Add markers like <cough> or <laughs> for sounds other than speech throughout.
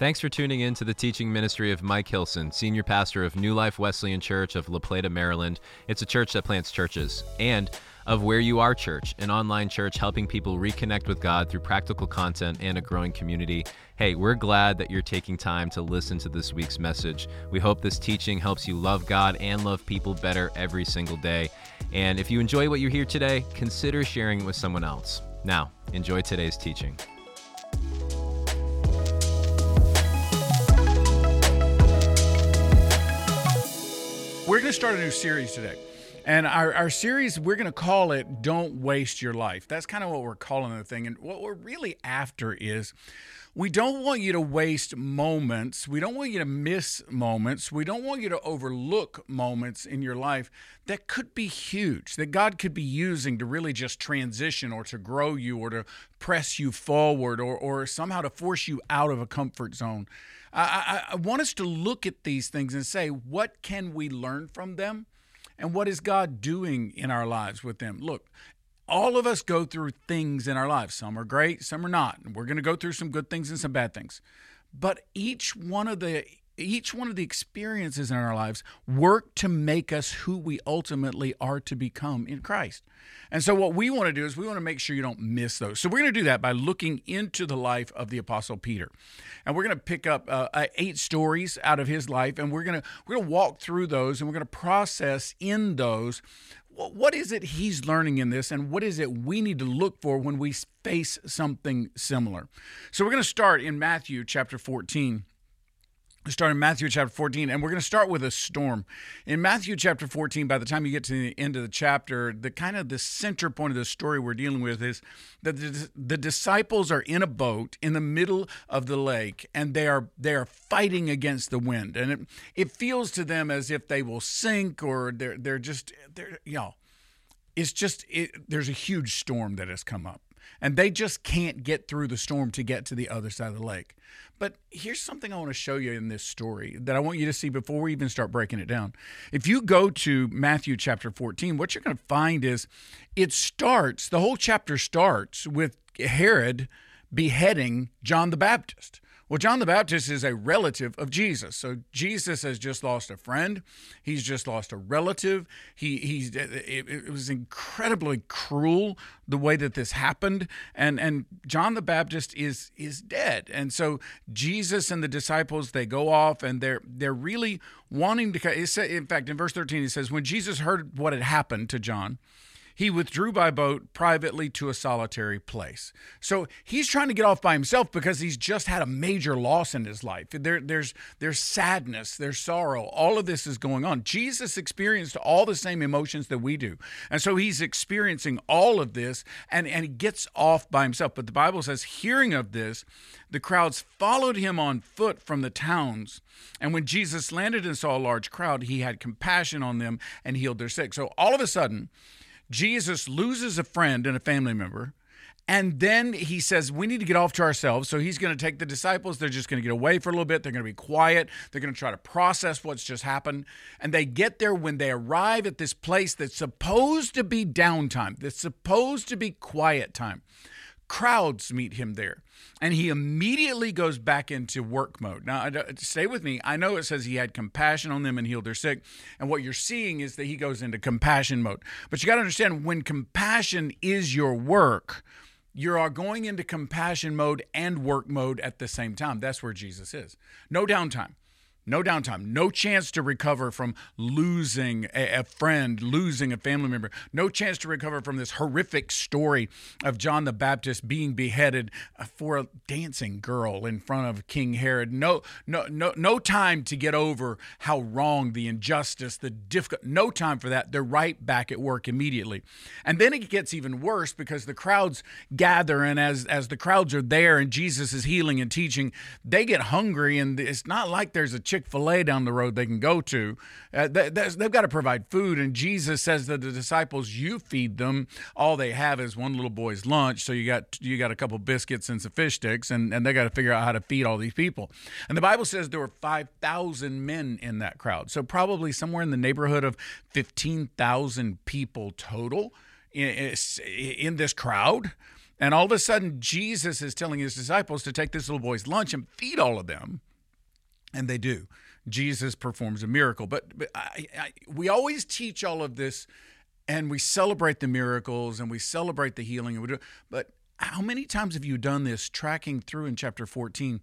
Thanks for tuning in to the teaching ministry of Mike Hilson, senior pastor of New Life Wesleyan Church of La Plata, Maryland. It's a church that plants churches. And of Where You Are Church, an online church helping people reconnect with God through practical content and a growing community. Hey, we're glad that you're taking time to listen to this week's message. We hope this teaching helps you love God and love people better every single day. And if you enjoy what you hear today, consider sharing it with someone else. Now, enjoy today's teaching. We're going to start a new series today. And our, our series, we're going to call it Don't Waste Your Life. That's kind of what we're calling the thing. And what we're really after is we don't want you to waste moments. We don't want you to miss moments. We don't want you to overlook moments in your life that could be huge, that God could be using to really just transition or to grow you or to press you forward or, or somehow to force you out of a comfort zone. I, I, I want us to look at these things and say, what can we learn from them? And what is God doing in our lives with them? Look, all of us go through things in our lives. Some are great, some are not. And We're going to go through some good things and some bad things. But each one of the each one of the experiences in our lives work to make us who we ultimately are to become in Christ. And so, what we want to do is we want to make sure you don't miss those. So, we're going to do that by looking into the life of the Apostle Peter, and we're going to pick up uh, uh eight stories out of his life, and we're going to we're going to walk through those, and we're going to process in those what is it he's learning in this and what is it we need to look for when we face something similar so we're going to start in matthew chapter 14 start in Matthew chapter 14, and we're going to start with a storm. In Matthew chapter 14, by the time you get to the end of the chapter, the kind of the center point of the story we're dealing with is that the, the disciples are in a boat in the middle of the lake, and they are they are fighting against the wind, and it it feels to them as if they will sink or they're they're just they're you know, it's just it, there's a huge storm that has come up and they just can't get through the storm to get to the other side of the lake. But here's something I want to show you in this story that I want you to see before we even start breaking it down. If you go to Matthew chapter 14, what you're going to find is it starts, the whole chapter starts with Herod beheading John the Baptist. Well, John the Baptist is a relative of Jesus. So Jesus has just lost a friend. He's just lost a relative. He he's it, it was incredibly cruel the way that this happened and and John the Baptist is is dead. And so Jesus and the disciples they go off and they're they're really wanting to in fact in verse 13 it says when Jesus heard what had happened to John he withdrew by boat privately to a solitary place. So he's trying to get off by himself because he's just had a major loss in his life. There, there's, there's sadness, there's sorrow. All of this is going on. Jesus experienced all the same emotions that we do. And so he's experiencing all of this and, and he gets off by himself. But the Bible says, hearing of this, the crowds followed him on foot from the towns. And when Jesus landed and saw a large crowd, he had compassion on them and healed their sick. So all of a sudden, Jesus loses a friend and a family member. And then he says, We need to get off to ourselves. So he's going to take the disciples. They're just going to get away for a little bit. They're going to be quiet. They're going to try to process what's just happened. And they get there when they arrive at this place that's supposed to be downtime, that's supposed to be quiet time. Crowds meet him there and he immediately goes back into work mode. Now, stay with me. I know it says he had compassion on them and healed their sick. And what you're seeing is that he goes into compassion mode. But you got to understand when compassion is your work, you are going into compassion mode and work mode at the same time. That's where Jesus is. No downtime. No downtime, no chance to recover from losing a, a, friend, losing a family member, no chance to recover from this horrific story of John the Baptist being beheaded uh, for a dancing girl in front of King Herod. No, no, no, no time to get over how wrong the injustice, the difficult. No time for that. They're right back at work immediately, and then it gets even worse because the crowds gather, and as as the crowds are there and Jesus is healing and teaching, they get hungry, and it's not like there's a Chick fil A down the road they can go to. Uh, they, they've got to provide food. And Jesus says to the disciples, You feed them. All they have is one little boy's lunch. So you got you got a couple biscuits and some fish sticks, and, and they got to figure out how to feed all these people. And the Bible says there were 5,000 men in that crowd. So probably somewhere in the neighborhood of 15,000 people total in, in this crowd. And all of a sudden, Jesus is telling his disciples to take this little boy's lunch and feed all of them. And they do. Jesus performs a miracle. But, but I, I, we always teach all of this and we celebrate the miracles and we celebrate the healing. And we do, but how many times have you done this tracking through in chapter 14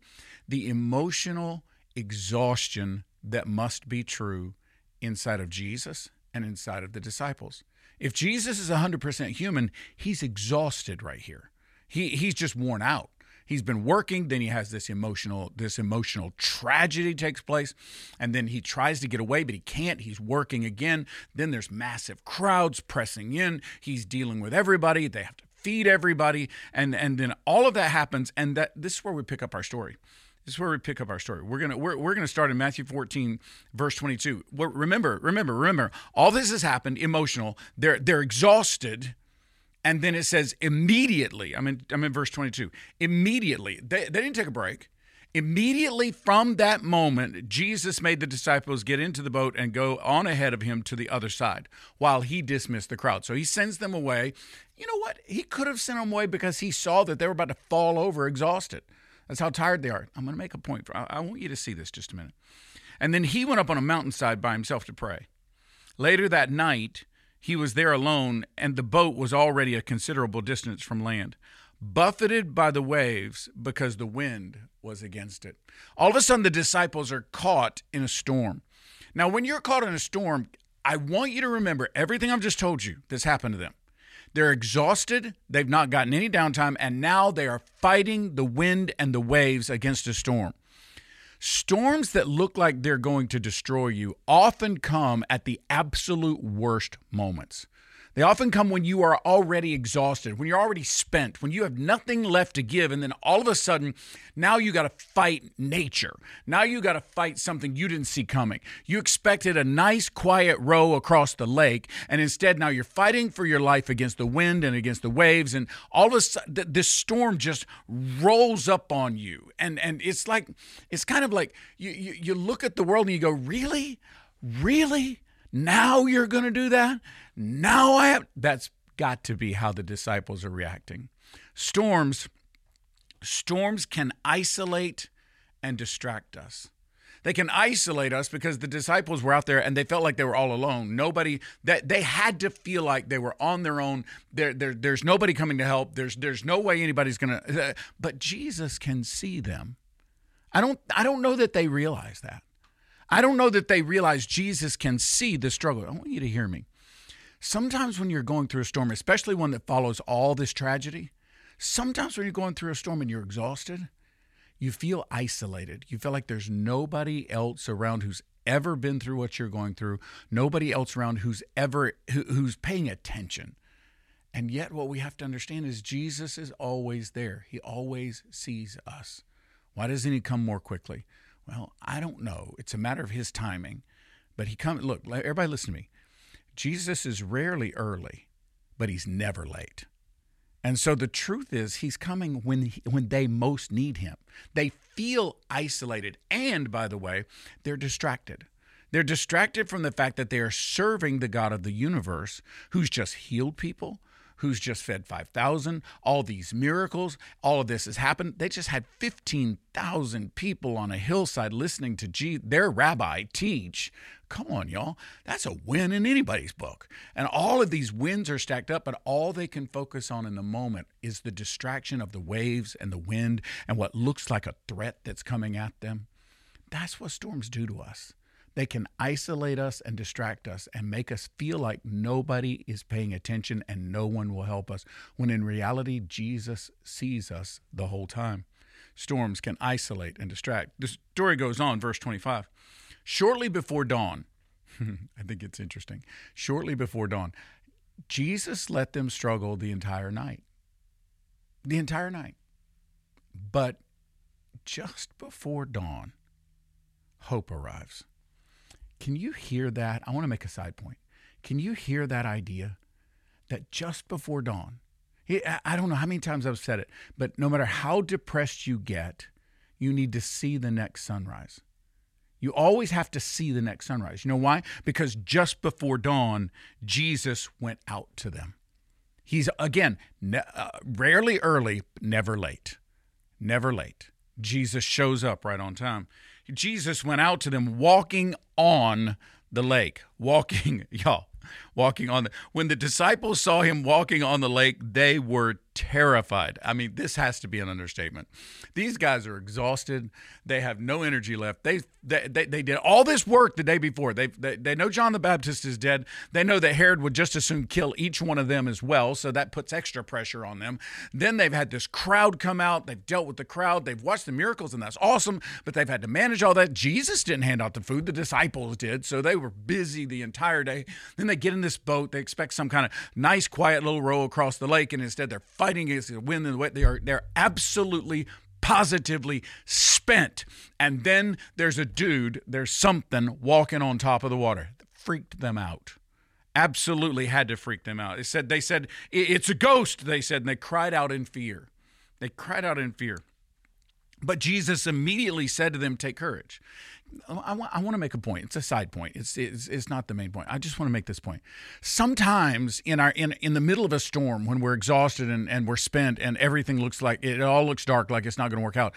the emotional exhaustion that must be true inside of Jesus and inside of the disciples? If Jesus is 100% human, he's exhausted right here. He, he's just worn out. He's been working, then he has this emotional this emotional tragedy takes place, and then he tries to get away but he can't. He's working again. Then there's massive crowds pressing in. He's dealing with everybody. They have to feed everybody and and then all of that happens and that this is where we pick up our story. This is where we pick up our story. We're gonna we're, we're gonna start in Matthew 14, verse 22. Remember, remember, remember, all this has happened emotional. They're they're exhausted, and then it says immediately. I'm in I'm in verse 22. Immediately, they, they didn't take a break. Immediately from that moment, Jesus made the disciples get into the boat and go on ahead of him to the other side while he dismissed the crowd. So he sends them away. You know what? He could have sent them away because he saw that they were about to fall over exhausted. That's how tired they are. I'm going to make a point. For, I want you to see this just a minute. And then he went up on a mountainside by himself to pray. Later that night, he was there alone, and the boat was already a considerable distance from land, buffeted by the waves because the wind was against it. All of a sudden, the disciples are caught in a storm. Now, when you're caught in a storm, I want you to remember everything I've just told you that's happened to them. They're exhausted. They've not gotten any downtime. And now they are fighting the wind and the waves against a storm. Storms that look like they're going to destroy you often come at the absolute worst moments. They often come when you are already exhausted, when you're already spent, when you have nothing left to give. And then all of a sudden, now you got to fight nature. Now you got to fight something you didn't see coming. You expected a nice, quiet row across the lake. And instead, now you're fighting for your life against the wind and against the waves. And all of a sudden, this storm just rolls up on you. And, and it's like, it's kind of like you, you, you look at the world and you go, really? Really? Now you're going to do that? Now I have. That's got to be how the disciples are reacting. Storms, storms can isolate and distract us. They can isolate us because the disciples were out there and they felt like they were all alone. Nobody that they had to feel like they were on their own. There, there, there's nobody coming to help. There's, there's no way anybody's gonna. Uh, but Jesus can see them. I don't, I don't know that they realize that. I don't know that they realize Jesus can see the struggle. I want you to hear me. Sometimes when you're going through a storm, especially one that follows all this tragedy, sometimes when you're going through a storm and you're exhausted, you feel isolated. You feel like there's nobody else around who's ever been through what you're going through, nobody else around who's ever who, who's paying attention. And yet what we have to understand is Jesus is always there. He always sees us. Why doesn't he come more quickly? Well, I don't know. It's a matter of his timing. But he comes, look, everybody listen to me. Jesus is rarely early, but he's never late. And so the truth is, he's coming when he, when they most need him. They feel isolated, and by the way, they're distracted. They're distracted from the fact that they are serving the God of the universe, who's just healed people, who's just fed 5,000, all these miracles, all of this has happened. They just had 15,000 people on a hillside listening to G- their rabbi teach. Come on, y'all. That's a win in anybody's book. And all of these wins are stacked up, but all they can focus on in the moment is the distraction of the waves and the wind and what looks like a threat that's coming at them. That's what storms do to us. They can isolate us and distract us and make us feel like nobody is paying attention and no one will help us, when in reality, Jesus sees us the whole time. Storms can isolate and distract. The story goes on, verse 25. Shortly before dawn, <laughs> I think it's interesting. Shortly before dawn, Jesus let them struggle the entire night. The entire night. But just before dawn, hope arrives. Can you hear that? I want to make a side point. Can you hear that idea that just before dawn, I don't know how many times I've said it, but no matter how depressed you get, you need to see the next sunrise. You always have to see the next sunrise. You know why? Because just before dawn, Jesus went out to them. He's, again, ne- uh, rarely early, never late. Never late. Jesus shows up right on time. Jesus went out to them walking on the lake. Walking, <laughs> y'all, walking on the. When the disciples saw him walking on the lake, they were terrified. I mean, this has to be an understatement. These guys are exhausted. They have no energy left. They they, they, they did all this work the day before. They, they they know John the Baptist is dead. They know that Herod would just as soon kill each one of them as well, so that puts extra pressure on them. Then they've had this crowd come out. They've dealt with the crowd. They've watched the miracles, and that's awesome. But they've had to manage all that. Jesus didn't hand out the food. The disciples did, so they were busy the entire day. Then they get in this boat. They expect some kind of nice, quiet little row across the lake, and instead they're fighting against the wind and the wet. They are they're absolutely positively spent. And then there's a dude, there's something walking on top of the water. That Freaked them out. Absolutely had to freak them out. They said they said it's a ghost, they said, and they cried out in fear. They cried out in fear. But Jesus immediately said to them, Take courage. I want, I want to make a point. It's a side point. It's, it's it's not the main point. I just want to make this point. Sometimes in our in in the middle of a storm when we're exhausted and, and we're spent and everything looks like it all looks dark like it's not going to work out.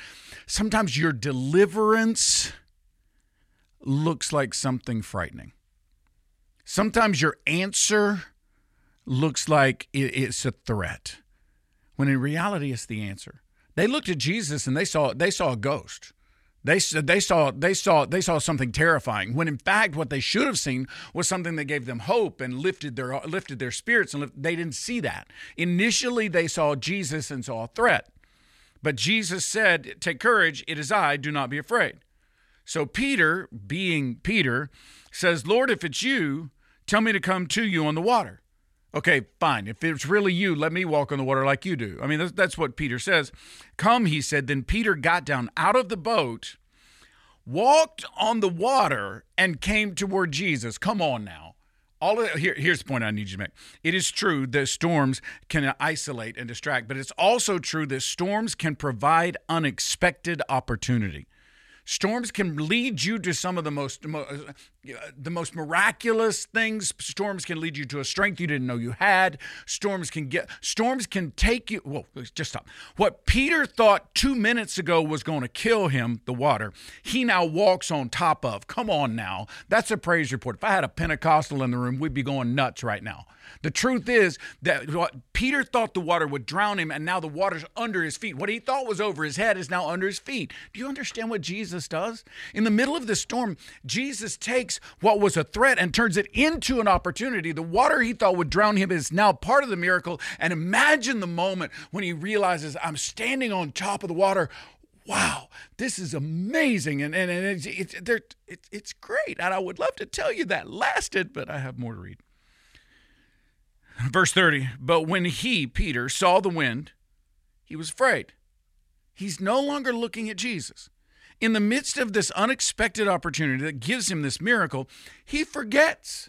Sometimes your deliverance looks like something frightening. Sometimes your answer looks like it, it's a threat. When in reality it's the answer. They looked at Jesus and they saw they saw a ghost. They they saw they saw they saw something terrifying when in fact what they should have seen was something that gave them hope and lifted their lifted their spirits and lift, they didn't see that. Initially they saw Jesus and saw a threat. But Jesus said, "Take courage, it is I, do not be afraid." So Peter, being Peter, says, "Lord, if it's you, tell me to come to you on the water." Okay, fine. If it's really you, let me walk on the water like you do. I mean, that's, that's what Peter says. Come, he said. Then Peter got down out of the boat, walked on the water, and came toward Jesus. Come on now. All of, here, here's the point I need you to make. It is true that storms can isolate and distract, but it's also true that storms can provide unexpected opportunity. Storms can lead you to some of the most the most miraculous things. Storms can lead you to a strength you didn't know you had. Storms can get storms can take you. Whoa, just stop. What Peter thought two minutes ago was going to kill him, the water, he now walks on top of. Come on now, that's a praise report. If I had a Pentecostal in the room, we'd be going nuts right now. The truth is that what Peter thought the water would drown him, and now the water's under his feet. What he thought was over his head is now under his feet. Do you understand what Jesus does? In the middle of the storm, Jesus takes what was a threat and turns it into an opportunity. The water he thought would drown him is now part of the miracle. And imagine the moment when he realizes, I'm standing on top of the water wow, this is amazing. And, and, and it's, it's, it's, it's great. And I would love to tell you that lasted, but I have more to read. Verse 30 But when he, Peter, saw the wind, he was afraid. He's no longer looking at Jesus. In the midst of this unexpected opportunity that gives him this miracle, he forgets.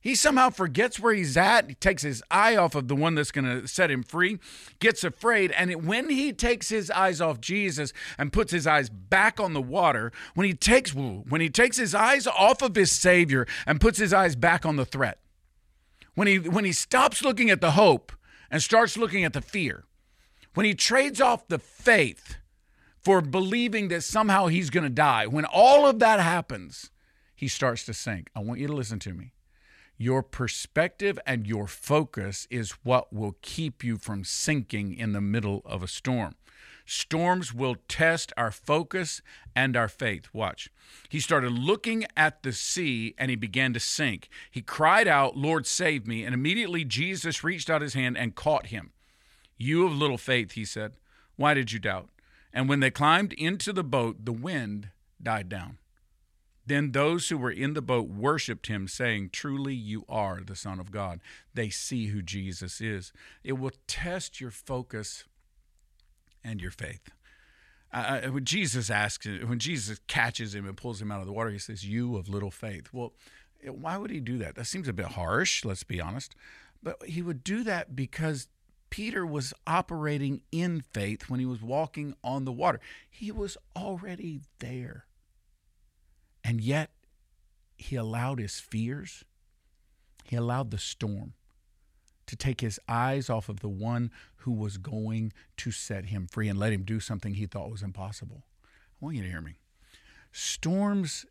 He somehow forgets where he's at. He takes his eye off of the one that's going to set him free, gets afraid. And when he takes his eyes off Jesus and puts his eyes back on the water, when he takes when he takes his eyes off of his Savior and puts his eyes back on the threat, when he when he stops looking at the hope and starts looking at the fear, when he trades off the faith for believing that somehow he's going to die, when all of that happens, he starts to sink. I want you to listen to me. Your perspective and your focus is what will keep you from sinking in the middle of a storm. Storms will test our focus and our faith. Watch. He started looking at the sea and he began to sink. He cried out, Lord, save me. And immediately Jesus reached out his hand and caught him. You of little faith, he said, why did you doubt? And when they climbed into the boat, the wind died down. Then those who were in the boat worshiped him, saying, Truly you are the Son of God. They see who Jesus is. It will test your focus and your faith. Uh, when Jesus asks, when Jesus catches him and pulls him out of the water, he says, "You of little faith." Well, why would he do that? That seems a bit harsh. Let's be honest, but he would do that because Peter was operating in faith when he was walking on the water. He was already there, and yet he allowed his fears, he allowed the storm to take his eyes off of the one who was going to set him free and let him do something he thought was impossible. I want you to hear me. Storms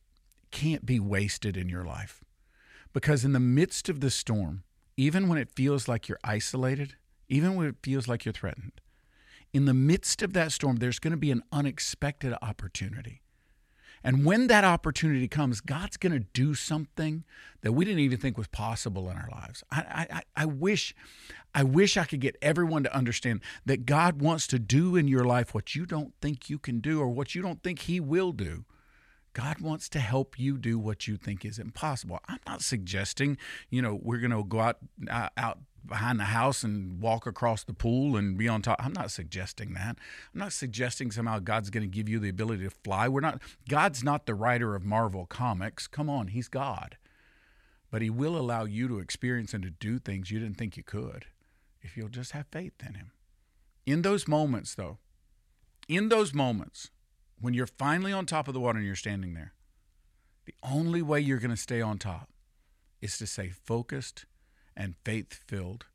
can't be wasted in your life because, in the midst of the storm, even when it feels like you're isolated, even when it feels like you're threatened, in the midst of that storm, there's going to be an unexpected opportunity. And when that opportunity comes, God's going to do something that we didn't even think was possible in our lives. I, I, I wish, I wish I could get everyone to understand that God wants to do in your life what you don't think you can do or what you don't think He will do. God wants to help you do what you think is impossible. I'm not suggesting, you know, we're going to go out uh, out behind the house and walk across the pool and be on top. I'm not suggesting that. I'm not suggesting somehow God's going to give you the ability to fly. We're not God's not the writer of Marvel comics. Come on, he's God. But he will allow you to experience and to do things you didn't think you could if you'll just have faith in him. In those moments though, in those moments when you're finally on top of the water and you're standing there, the only way you're going to stay on top is to stay focused and faith filled,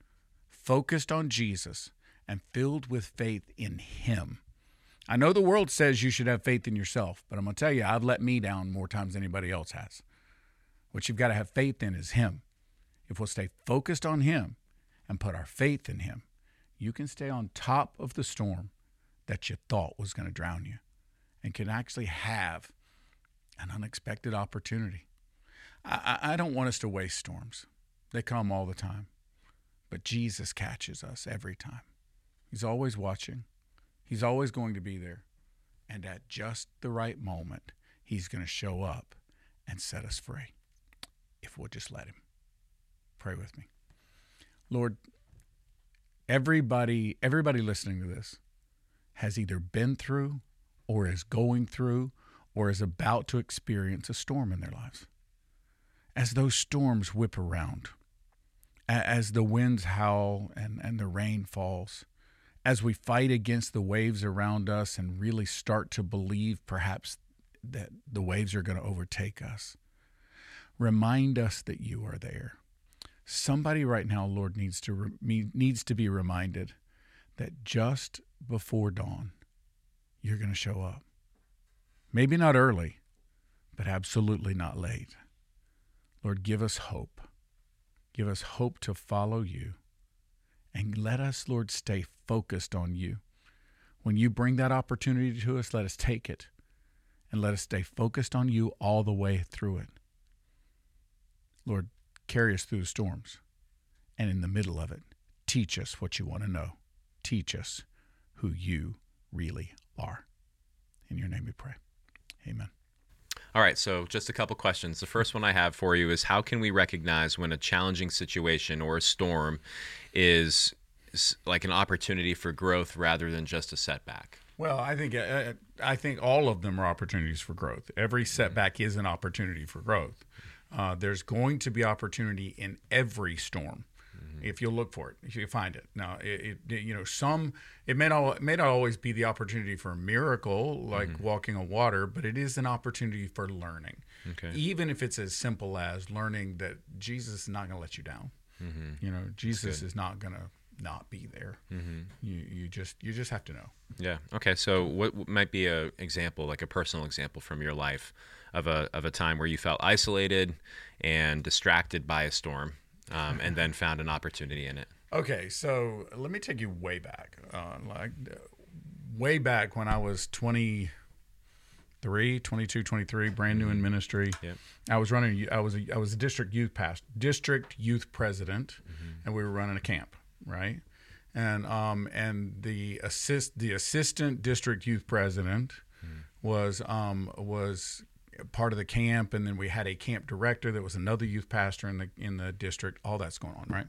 focused on Jesus and filled with faith in Him. I know the world says you should have faith in yourself, but I'm going to tell you, I've let me down more times than anybody else has. What you've got to have faith in is Him. If we'll stay focused on Him and put our faith in Him, you can stay on top of the storm that you thought was going to drown you and can actually have an unexpected opportunity. I, I don't want us to waste storms. They come all the time. But Jesus catches us every time. He's always watching, He's always going to be there. And at just the right moment, He's going to show up and set us free if we'll just let Him. Pray with me. Lord, everybody everybody listening to this has either been through or is going through or is about to experience a storm in their lives. As those storms whip around, as the winds howl and, and the rain falls, as we fight against the waves around us and really start to believe perhaps that the waves are going to overtake us, remind us that you are there. Somebody right now, Lord, needs to re- needs to be reminded that just before dawn, you're going to show up. Maybe not early, but absolutely not late. Lord, give us hope. Give us hope to follow you. And let us, Lord, stay focused on you. When you bring that opportunity to us, let us take it and let us stay focused on you all the way through it. Lord, carry us through the storms. And in the middle of it, teach us what you want to know. Teach us who you really are. In your name we pray. Amen. All right, so just a couple questions. The first one I have for you is how can we recognize when a challenging situation or a storm is like an opportunity for growth rather than just a setback? Well, I think uh, I think all of them are opportunities for growth. Every setback is an opportunity for growth. Uh, there's going to be opportunity in every storm if you look for it, if you find it. Now, it, it, you know some it may not it may not always be the opportunity for a miracle like mm-hmm. walking on water, but it is an opportunity for learning. Okay. Even if it's as simple as learning that Jesus is not going to let you down. Mm-hmm. You know, Jesus is not going to not be there. Mm-hmm. You you just you just have to know. Yeah. Okay. So what might be a example, like a personal example from your life, of a of a time where you felt isolated and distracted by a storm, um, and then found an opportunity in it. Okay, so let me take you way back, uh, like way back when I was 23, 22, 23, brand new mm-hmm. in ministry. Yep. I was running. I was a, I was a district youth past district youth president, mm-hmm. and we were running a camp, right? And um and the assist the assistant district youth president mm-hmm. was um was part of the camp, and then we had a camp director that was another youth pastor in the in the district. All that's going on, right?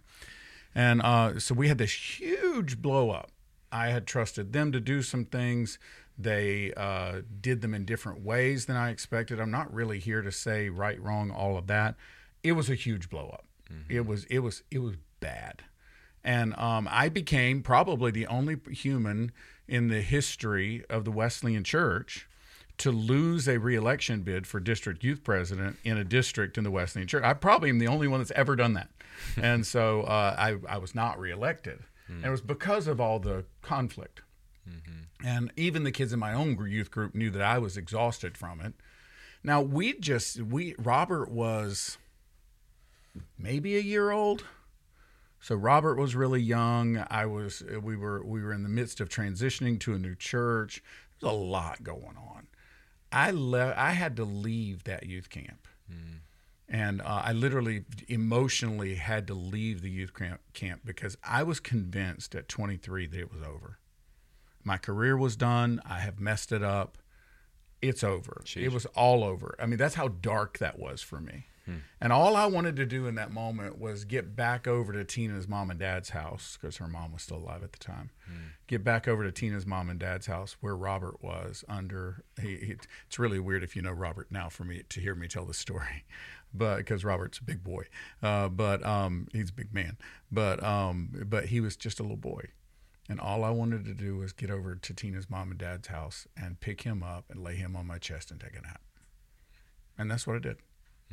And uh, so we had this huge blow up. I had trusted them to do some things. They uh, did them in different ways than I expected. I'm not really here to say right, wrong, all of that. It was a huge blow up. Mm-hmm. It was it was it was bad, and um, I became probably the only human in the history of the Wesleyan Church to lose a reelection bid for district youth president in a district in the Wesleyan Church. I probably am the only one that's ever done that. <laughs> and so uh, I, I was not reelected. Mm. And it was because of all the conflict. Mm-hmm. And even the kids in my own youth group knew that I was exhausted from it. Now, we just, we, Robert was maybe a year old. So Robert was really young. I was, we were, we were in the midst of transitioning to a new church. There's a lot going on. I left. I had to leave that youth camp, mm. and uh, I literally emotionally had to leave the youth camp, camp because I was convinced at 23 that it was over. My career was done. I have messed it up. It's over. Jeez. It was all over. I mean, that's how dark that was for me. Hmm. And all I wanted to do in that moment was get back over to Tina's mom and dad's house because her mom was still alive at the time. Hmm. Get back over to Tina's mom and dad's house where Robert was under. He, he, it's really weird if you know Robert now for me to hear me tell the story, <laughs> but because Robert's a big boy, uh, but um, he's a big man. But um, but he was just a little boy, and all I wanted to do was get over to Tina's mom and dad's house and pick him up and lay him on my chest and take a nap. And that's what I did.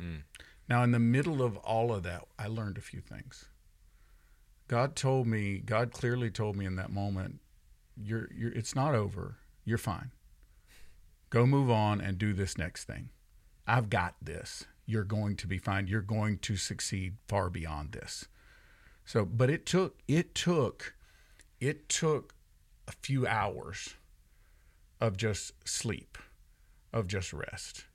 Mm. Now, in the middle of all of that, I learned a few things. God told me, God clearly told me in that moment, you're, you're, it's not over. You're fine. Go move on and do this next thing. I've got this. You're going to be fine. You're going to succeed far beyond this. So, but it took, it took, it took a few hours of just sleep, of just rest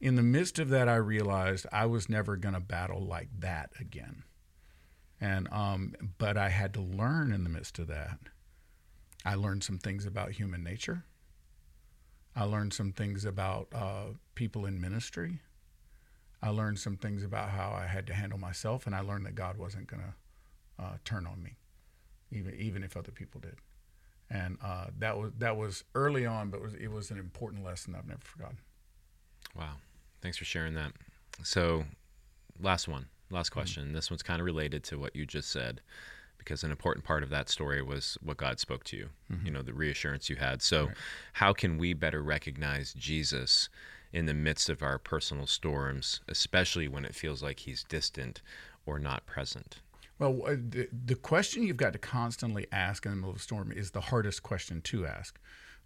in the midst of that, I realized I was never going to battle like that again. And um, but I had to learn in the midst of that. I learned some things about human nature. I learned some things about uh, people in ministry. I learned some things about how I had to handle myself, and I learned that God wasn't going to uh, turn on me, even even if other people did. And uh, that was that was early on, but it was, it was an important lesson I've never forgotten. Wow. Thanks for sharing that. So, last one, last mm-hmm. question. Mm-hmm. This one's kind of related to what you just said because an important part of that story was what God spoke to you, mm-hmm. you know, the reassurance you had. So, right. how can we better recognize Jesus in the midst of our personal storms, especially when it feels like he's distant or not present? Well, uh, the, the question you've got to constantly ask in the middle of a storm is the hardest question to ask,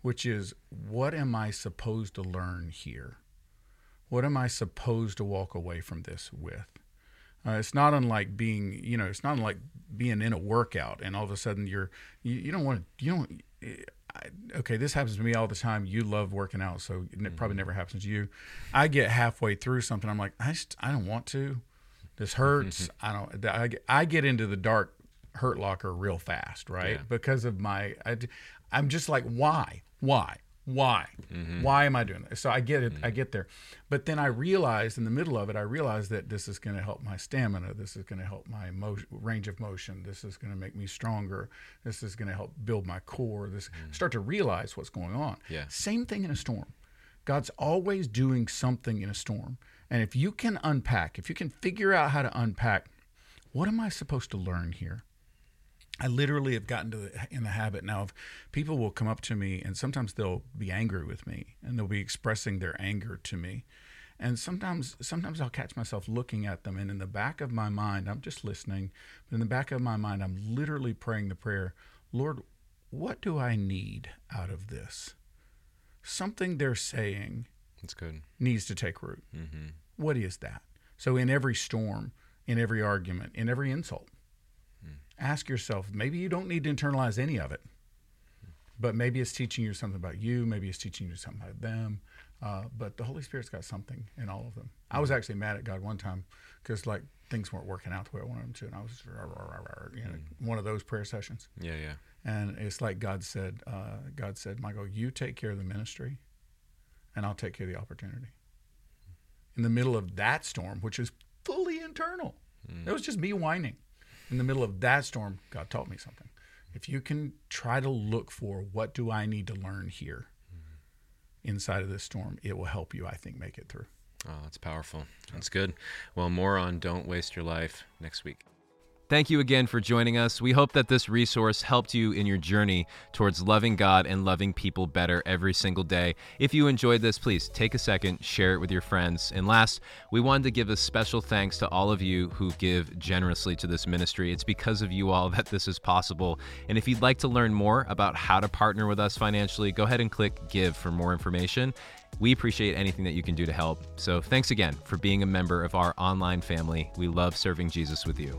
which is, what am I supposed to learn here? What am I supposed to walk away from this with? Uh, it's not unlike being, you know, it's not unlike being in a workout and all of a sudden you're, you, you don't want to, you don't, I, okay, this happens to me all the time. You love working out, so it mm-hmm. probably never happens to you. I get halfway through something, I'm like, I, just, I don't want to. This hurts. <laughs> I don't. I get, I get into the dark hurt locker real fast, right? Yeah. Because of my, I, I'm just like, why, why? Why? Mm-hmm. why am i doing this? So i get it mm-hmm. i get there. But then i realized in the middle of it i realized that this is going to help my stamina. This is going to help my motion, range of motion. This is going to make me stronger. This is going to help build my core. This mm-hmm. start to realize what's going on. Yeah. Same thing in a storm. God's always doing something in a storm. And if you can unpack if you can figure out how to unpack what am i supposed to learn here I literally have gotten to the, in the habit now of people will come up to me and sometimes they'll be angry with me and they'll be expressing their anger to me. And sometimes sometimes I'll catch myself looking at them and in the back of my mind I'm just listening, but in the back of my mind I'm literally praying the prayer, Lord, what do I need out of this? Something they're saying That's good. needs to take root. Mm-hmm. What is that? So in every storm, in every argument, in every insult, ask yourself maybe you don't need to internalize any of it, but maybe it's teaching you something about you, maybe it's teaching you something about them. Uh, but the Holy Spirit's got something in all of them. I was actually mad at God one time because like things weren't working out the way I wanted them to, and I was you know mm. one of those prayer sessions. Yeah, yeah. And it's like God said, uh, God said, Michael, you take care of the ministry, and I'll take care of the opportunity. In the middle of that storm, which is fully internal, mm. it was just me whining in the middle of that storm, God taught me something. If you can try to look for what do I need to learn here inside of this storm, it will help you, I think, make it through. Oh, that's powerful. That's good. Well, more on Don't Waste Your Life next week. Thank you again for joining us. We hope that this resource helped you in your journey towards loving God and loving people better every single day. If you enjoyed this, please take a second, share it with your friends. And last, we wanted to give a special thanks to all of you who give generously to this ministry. It's because of you all <laughs> that this is possible. And if you'd like to learn more about how to partner with us financially, go ahead and click give for more information. We appreciate anything that you can do to help. So thanks again for being a member of our online family. We love serving Jesus with you.